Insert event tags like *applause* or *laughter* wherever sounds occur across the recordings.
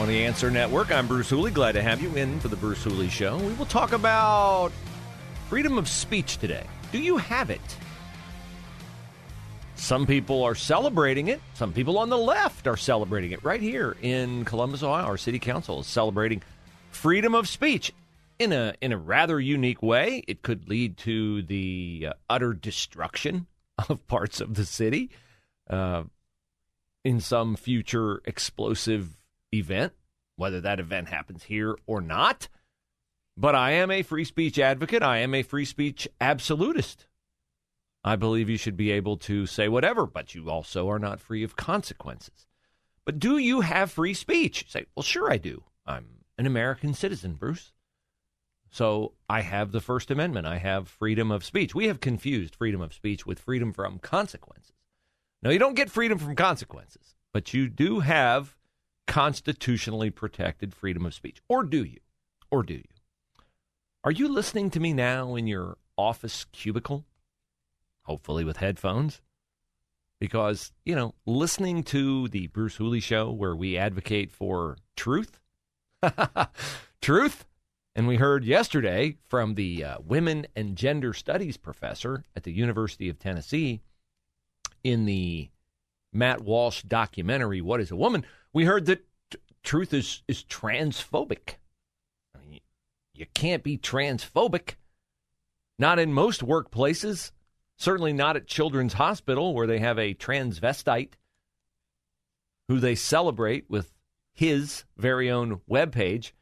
on the Answer Network. I'm Bruce Hooley. Glad to have you in for the Bruce Hooley Show. We will talk about freedom of speech today. Do you have it? Some people are celebrating it. Some people on the left are celebrating it. Right here in Columbus, Ohio, our city council is celebrating freedom of speech in a in a rather unique way. It could lead to the uh, utter destruction *laughs* of parts of the city. Uh, in some future explosive event, whether that event happens here or not. But I am a free speech advocate. I am a free speech absolutist. I believe you should be able to say whatever, but you also are not free of consequences. But do you have free speech? Say, well, sure I do. I'm an American citizen, Bruce. So I have the First Amendment. I have freedom of speech. We have confused freedom of speech with freedom from consequences. Now, you don't get freedom from consequences, but you do have constitutionally protected freedom of speech. Or do you? Or do you? Are you listening to me now in your office cubicle? Hopefully with headphones. Because, you know, listening to the Bruce Hooley show where we advocate for truth, *laughs* truth, and we heard yesterday from the uh, women and gender studies professor at the University of Tennessee in the Matt Walsh documentary, What is a Woman? We heard that t- truth is, is transphobic. I mean, you can't be transphobic. Not in most workplaces, certainly not at Children's Hospital, where they have a transvestite who they celebrate with his very own webpage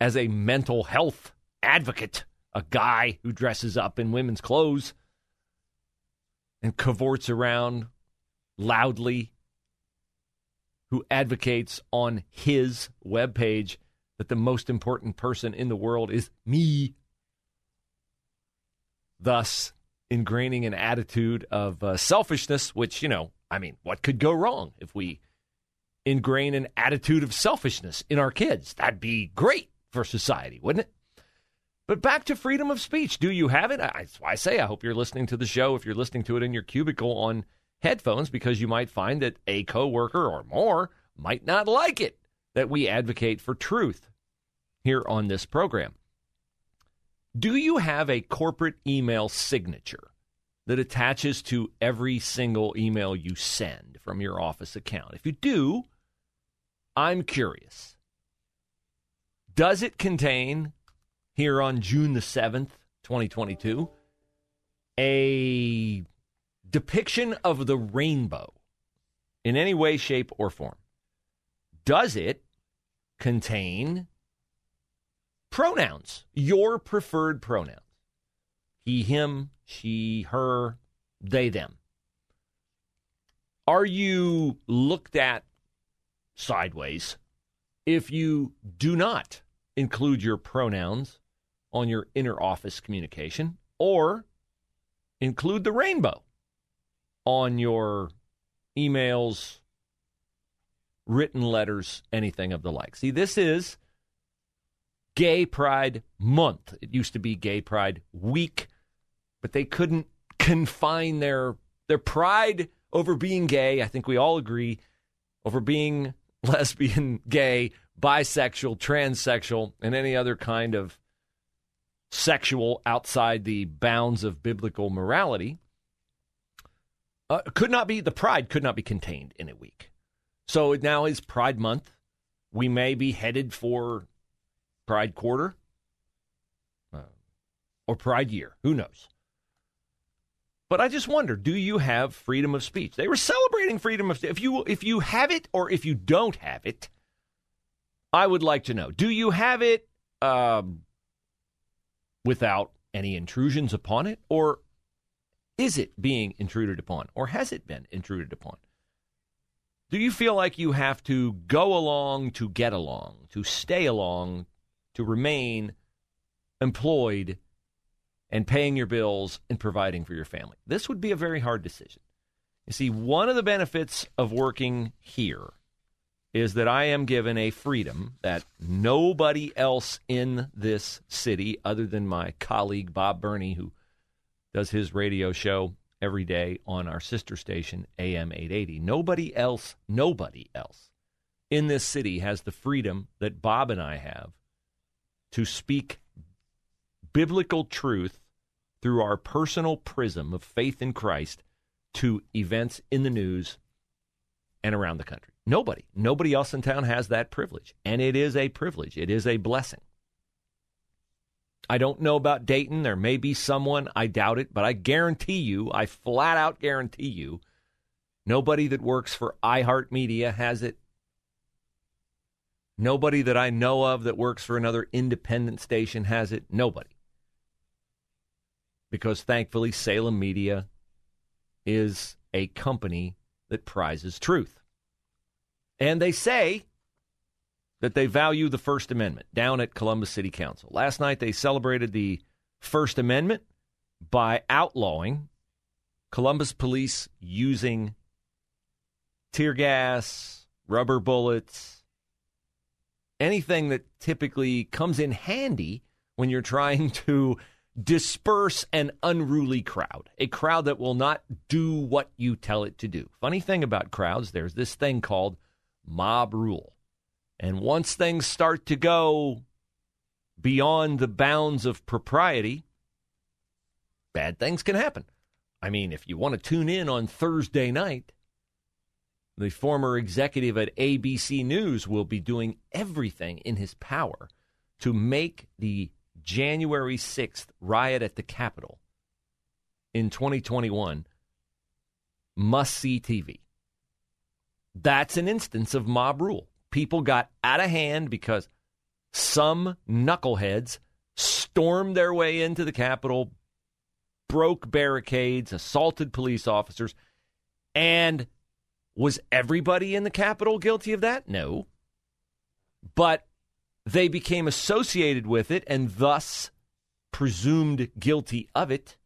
as a mental health advocate, a guy who dresses up in women's clothes and cavorts around loudly, who advocates on his webpage that the most important person in the world is me, thus ingraining an attitude of uh, selfishness, which, you know, I mean, what could go wrong if we ingrain an attitude of selfishness in our kids? That'd be great for society, wouldn't it? But back to freedom of speech. Do you have it? I, that's why I say I hope you're listening to the show. If you're listening to it in your cubicle on headphones, because you might find that a coworker or more might not like it that we advocate for truth here on this program. Do you have a corporate email signature that attaches to every single email you send from your office account? If you do, I'm curious. Does it contain here on June the 7th, 2022, a depiction of the rainbow in any way, shape, or form? Does it contain pronouns, your preferred pronouns? He, him, she, her, they, them. Are you looked at sideways if you do not include your pronouns on your inner office communication or include the rainbow on your emails, written letters, anything of the like. See, this is Gay Pride Month. It used to be Gay Pride Week, but they couldn't confine their their pride over being gay. I think we all agree over being *laughs* lesbian, gay, bisexual, transsexual, and any other kind of sexual outside the bounds of biblical morality uh, could not be the pride could not be contained in a week. So now is Pride Month. We may be headed for Pride Quarter, uh, or Pride Year. Who knows? But I just wonder, do you have freedom of speech? They were celebrating freedom of if you if you have it or if you don't have it, I would like to know. Do you have it um, without any intrusions upon it, or is it being intruded upon, or has it been intruded upon? Do you feel like you have to go along to get along, to stay along, to remain employed and paying your bills and providing for your family? This would be a very hard decision. You see, one of the benefits of working here is that I am given a freedom that nobody else in this city, other than my colleague Bob Burney, who does his radio show every day on our sister station, AM 880, nobody else, nobody else in this city has the freedom that Bob and I have to speak biblical truth through our personal prism of faith in Christ to events in the news and around the country. Nobody, nobody else in town has that privilege. And it is a privilege, it is a blessing. I don't know about Dayton. There may be someone, I doubt it, but I guarantee you, I flat out guarantee you, nobody that works for iHeartMedia has it. Nobody that I know of that works for another independent station has it. Nobody. Because thankfully, Salem Media is a company that prizes truth. And they say that they value the First Amendment down at Columbus City Council. Last night they celebrated the First Amendment by outlawing Columbus police using tear gas, rubber bullets, anything that typically comes in handy when you're trying *laughs* to disperse an unruly crowd, a crowd that will not do what you tell it to do. Funny thing about crowds, there's this thing called mob rule. And once things start to go beyond the bounds of propriety, bad things can happen. I mean, if you want to tune in on Thursday night, the former executive at ABC News will be doing everything in his power to make the January 6th riot at the Capitol in 2021 must see TV. That's an instance of mob rule. People got out of hand because some knuckleheads stormed their way into the Capitol, broke barricades, assaulted police officers, and was everybody in the Capitol guilty of that? No. But they became associated with it and thus presumed guilty of it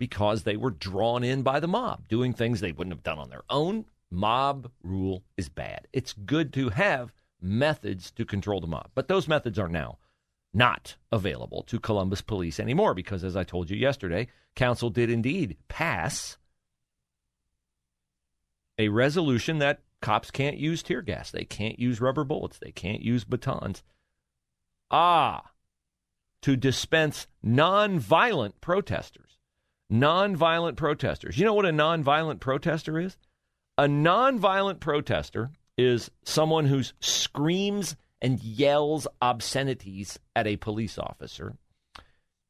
because they were drawn in by the mob, doing things they wouldn't have done on their own, Mob rule is bad. It's good to have methods to control the mob, but those methods are now not available to Columbus police anymore because, as I told you yesterday, council did indeed pass a resolution that cops can't use tear gas, they can't use rubber bullets, they can't use batons. Ah, to dispense nonviolent protesters. Nonviolent protesters. You know what a nonviolent protester is? A nonviolent protester is someone who screams and yells obscenities at a police officer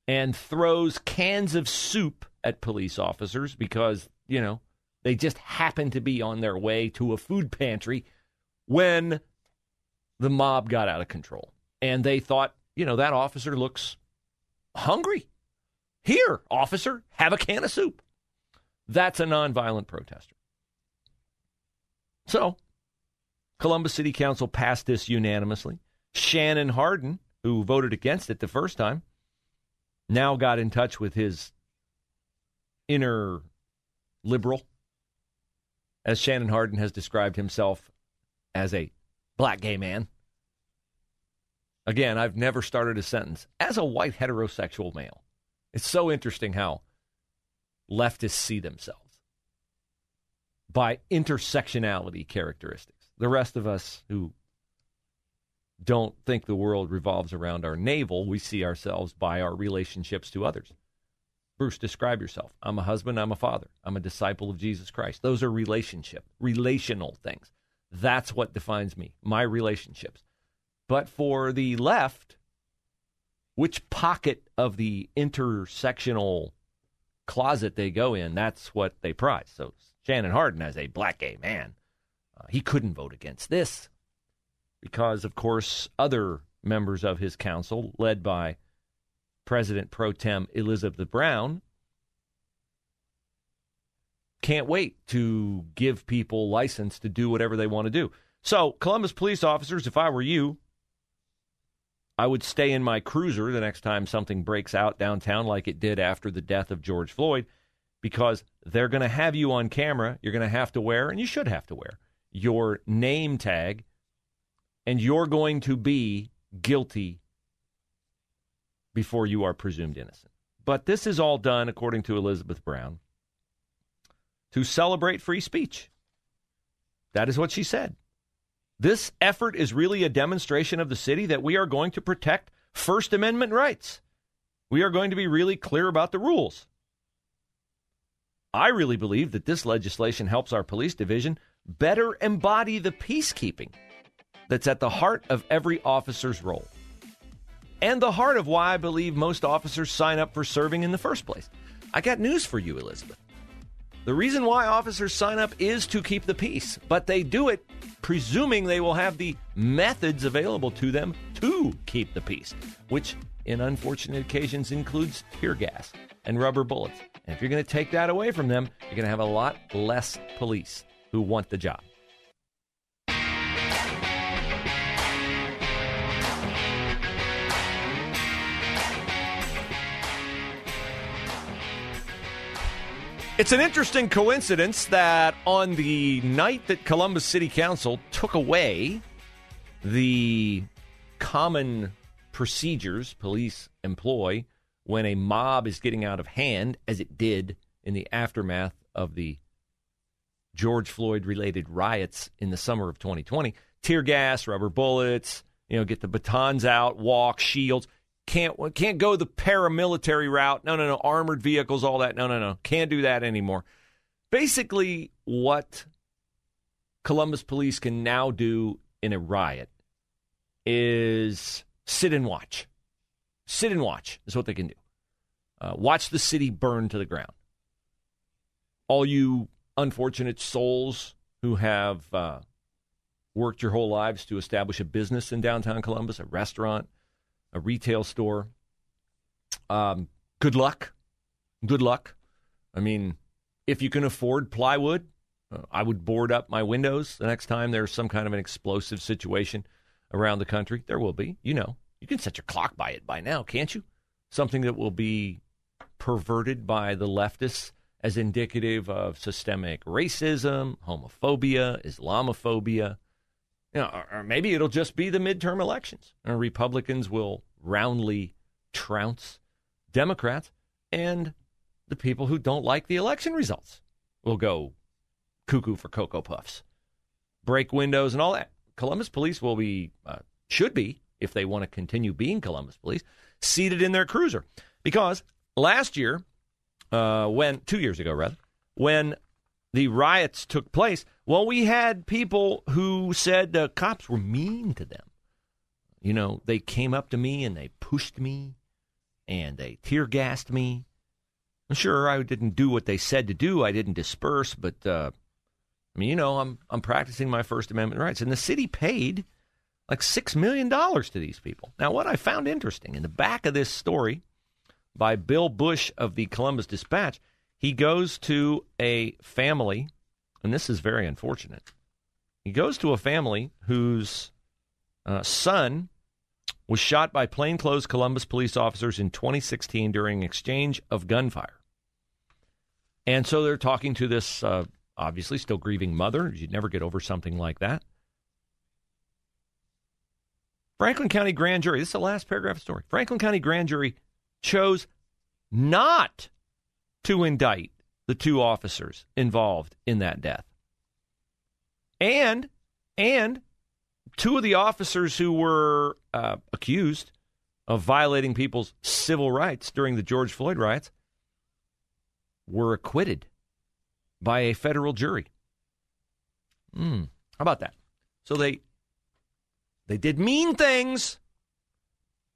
and throws cans of soup at police officers because, you know, they just happen to be on their way to a food pantry when the mob got out of control. And they thought, you know, that officer looks hungry. Here, officer, have a can of soup. That's a nonviolent protester. So, Columbus City Council passed this unanimously. Shannon Hardin, who voted against it the first time, now got in touch with his inner liberal, as Shannon Hardin has described himself as a black gay man. Again, I've never started a sentence as a white heterosexual male. It's so interesting how leftists see themselves by intersectionality characteristics. The rest of us who don't think the world revolves around our navel, we see ourselves by our relationships to others. Bruce, describe yourself. I'm a husband, I'm a father, I'm a disciple of Jesus Christ. Those are relationship, relational things. That's what defines me, my relationships. But for the left, which pocket of the intersectional closet they go in, that's what they prize. So Shannon Hardin, as a black gay man, uh, he couldn't vote against this because, of course, other members of his council, led by President pro tem Elizabeth Brown, can't wait to give people license to do whatever they want to do. So, Columbus police officers, if I were you, I would stay in my cruiser the next time something breaks out downtown like it did after the death of George Floyd because they're going to have you on camera. You're going to have to wear, and you should have to wear, your name tag, and you're going to be guilty before you are presumed innocent. But this is all done, according to Elizabeth Brown, to celebrate free speech. That is what she said. This effort is really a demonstration of the city that we are going to protect First Amendment rights. We are going to be really clear about the rules. I really believe that this legislation helps our police division better embody the peacekeeping that's at the heart of every officer's role. And the heart of why I believe most officers sign up for serving in the first place. I got news for you, Elizabeth. The reason why officers sign up is to keep the peace, but they do it presuming they will have the methods available to them to keep the peace, which in unfortunate occasions includes tear gas and rubber bullets. And if you're going to take that away from them, you're going to have a lot less police who want the job. It's an interesting coincidence that on the night that Columbus City Council took away the common procedures police employ when a mob is getting out of hand, as it did in the aftermath of the George Floyd related riots in the summer of 2020 tear gas, rubber bullets, you know, get the batons out, walk, shields can't can't go the paramilitary route. No, no, no, armored vehicles, all that. No, no, no, can't do that anymore. Basically, what Columbus police can now do in a riot is sit and watch. Sit and watch is what they can do. Uh, watch the city burn to the ground. All you unfortunate souls who have uh, worked your whole lives to establish a business in downtown Columbus, a restaurant, a retail store. Um, good luck. Good luck. I mean, if you can afford plywood, uh, I would board up my windows the next time there's some kind of an explosive situation around the country. There will be. You know, you can set your clock by it by now, can't you? Something that will be perverted by the leftists as indicative of systemic racism, homophobia, Islamophobia, you know, or, or maybe it'll just be the midterm elections. And Republicans will roundly trounce Democrats, and the people who don't like the election results will go cuckoo for Cocoa Puffs, break windows, and all that. Columbus police will be, uh, should be, if they want to continue being Columbus police, seated in their cruiser. Because last year, uh, when, two years ago rather, when the riots took place, well, we had people who said the cops were mean to them. You know, they came up to me and they pushed me and they tear gassed me. Sure, I didn't do what they said to do. I didn't disperse, but uh, I mean, you know, I'm I'm practicing my First Amendment rights, and the city paid like six million dollars to these people. Now, what I found interesting in the back of this story by Bill Bush of the Columbus Dispatch, he goes to a family, and this is very unfortunate. He goes to a family whose uh, son was shot by plainclothes Columbus police officers in 2016 during exchange of gunfire. And so they're talking to this uh, obviously still grieving mother. You'd never get over something like that. Franklin County Grand Jury, this is the last paragraph of the story. Franklin County Grand Jury chose not to indict the two officers involved in that death. And and two of the officers who were uh, accused of violating people's civil rights during the George Floyd riots were acquitted by a federal jury. Hmm. How about that? So they they did mean things,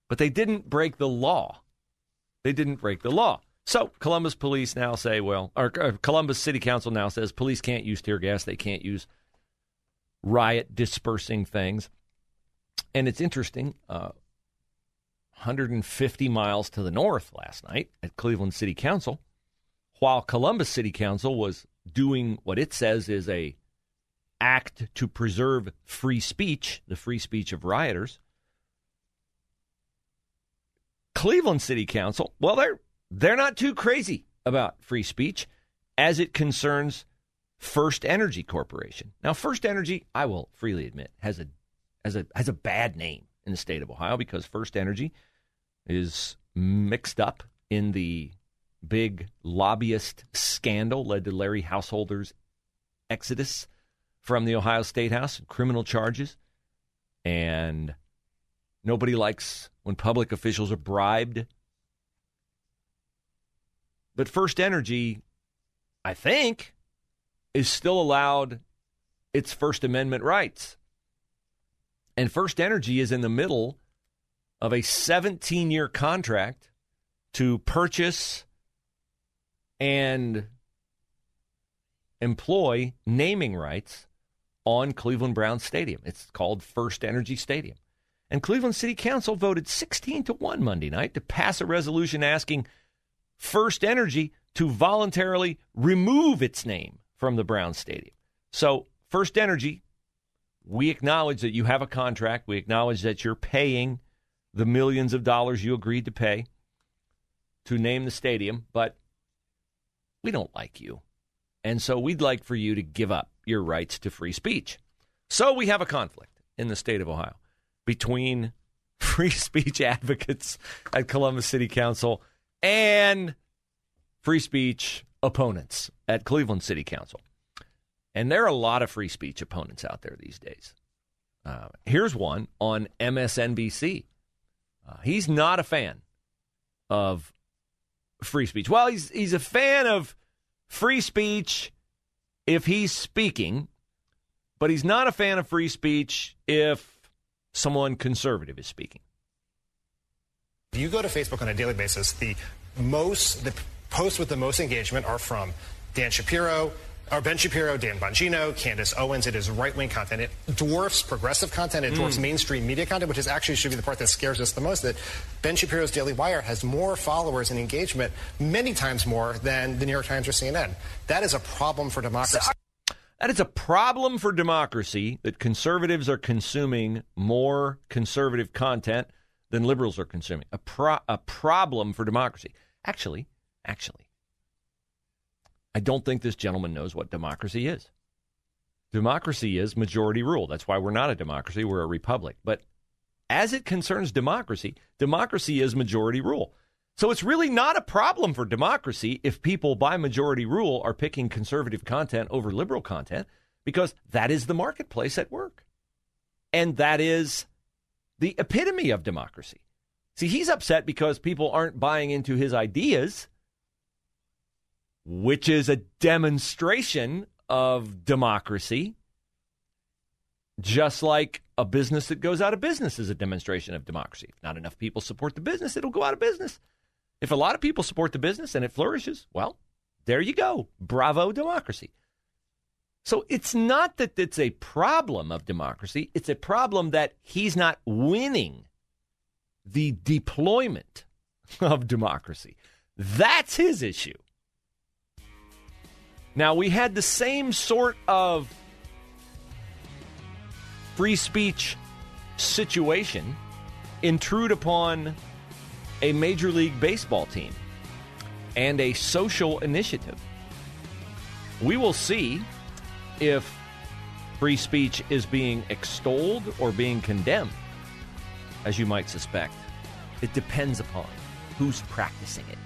but they didn't break the law. They didn't break the law. So Columbus police now say, well, or, or Columbus City Council now says police can't use tear gas. They can't use riot dispersing things. And it's interesting. Uh, 150 miles to the north last night at Cleveland City Council, while Columbus City Council was doing what it says is a act to preserve free speech, the free speech of rioters. Cleveland City Council, well, they're they're not too crazy about free speech as it concerns First Energy Corporation. Now, First Energy, I will freely admit, has a has a has a bad name in the state of Ohio because First Energy is mixed up in the big lobbyist scandal led to Larry Householder's exodus from the Ohio State House, criminal charges. And nobody likes when public officials are bribed. But First Energy, I think, is still allowed its First Amendment rights. And First Energy is in the middle of a 17 year contract to purchase and employ naming rights on Cleveland Browns Stadium. It's called First Energy Stadium. And Cleveland City Council voted 16 to 1 Monday night to pass a resolution asking First Energy to voluntarily remove its name from the Browns Stadium. So, First Energy, we acknowledge that you have a contract. We acknowledge that you're paying the millions of dollars you agreed to pay to name the stadium, but we don't like you. And so we'd like for you to give up your rights to free speech. So we have a conflict in the state of Ohio between *laughs* free speech advocates at Columbus City Council and free speech opponents at Cleveland City Council. And there are a lot of free speech opponents out there these days. Uh, here's one on MSNBC. Uh, he's not a fan of free speech. Well, he's he's a fan of free speech if he's speaking, but he's not a fan of free speech if someone conservative is speaking. If you go to Facebook on a daily basis, the most the posts with the most engagement are from Dan Shapiro, or Ben Shapiro, Dan Bongino, Candace Owens. It is right-wing content. It dwarfs progressive content. It dwarfs mm. mainstream media content, which is actually should be the part that scares us the most. That Ben Shapiro's Daily Wire has more followers and engagement, many times more than the New York Times or CNN. That is a problem for democracy. That is a problem for democracy that conservatives are consuming more conservative content than liberals are consuming. A, pro- a problem for democracy. Actually, actually, I don't think this gentleman knows what democracy is. Democracy is majority rule. That's why we're not a democracy, we're a republic. But as it concerns democracy, democracy is majority rule. So it's really not a problem for democracy if people by majority rule are picking conservative content over liberal content because that is the marketplace at work. And that is the epitome of democracy. See, he's upset because people aren't buying into his ideas which is a demonstration of democracy, just like a business that goes out of business is a demonstration of democracy. If not enough people support the business, it'll go out of business. If a lot of people support the business and it flourishes, well, there you go. Bravo, democracy. So it's not that it's a problem of democracy, it's a problem that he's not winning the deployment of democracy. That's his issue. Now, we had the same sort of free speech situation intrude upon a Major League Baseball team and a social initiative. We will see if free speech is being extolled or being condemned, as you might suspect. It depends upon who's practicing it.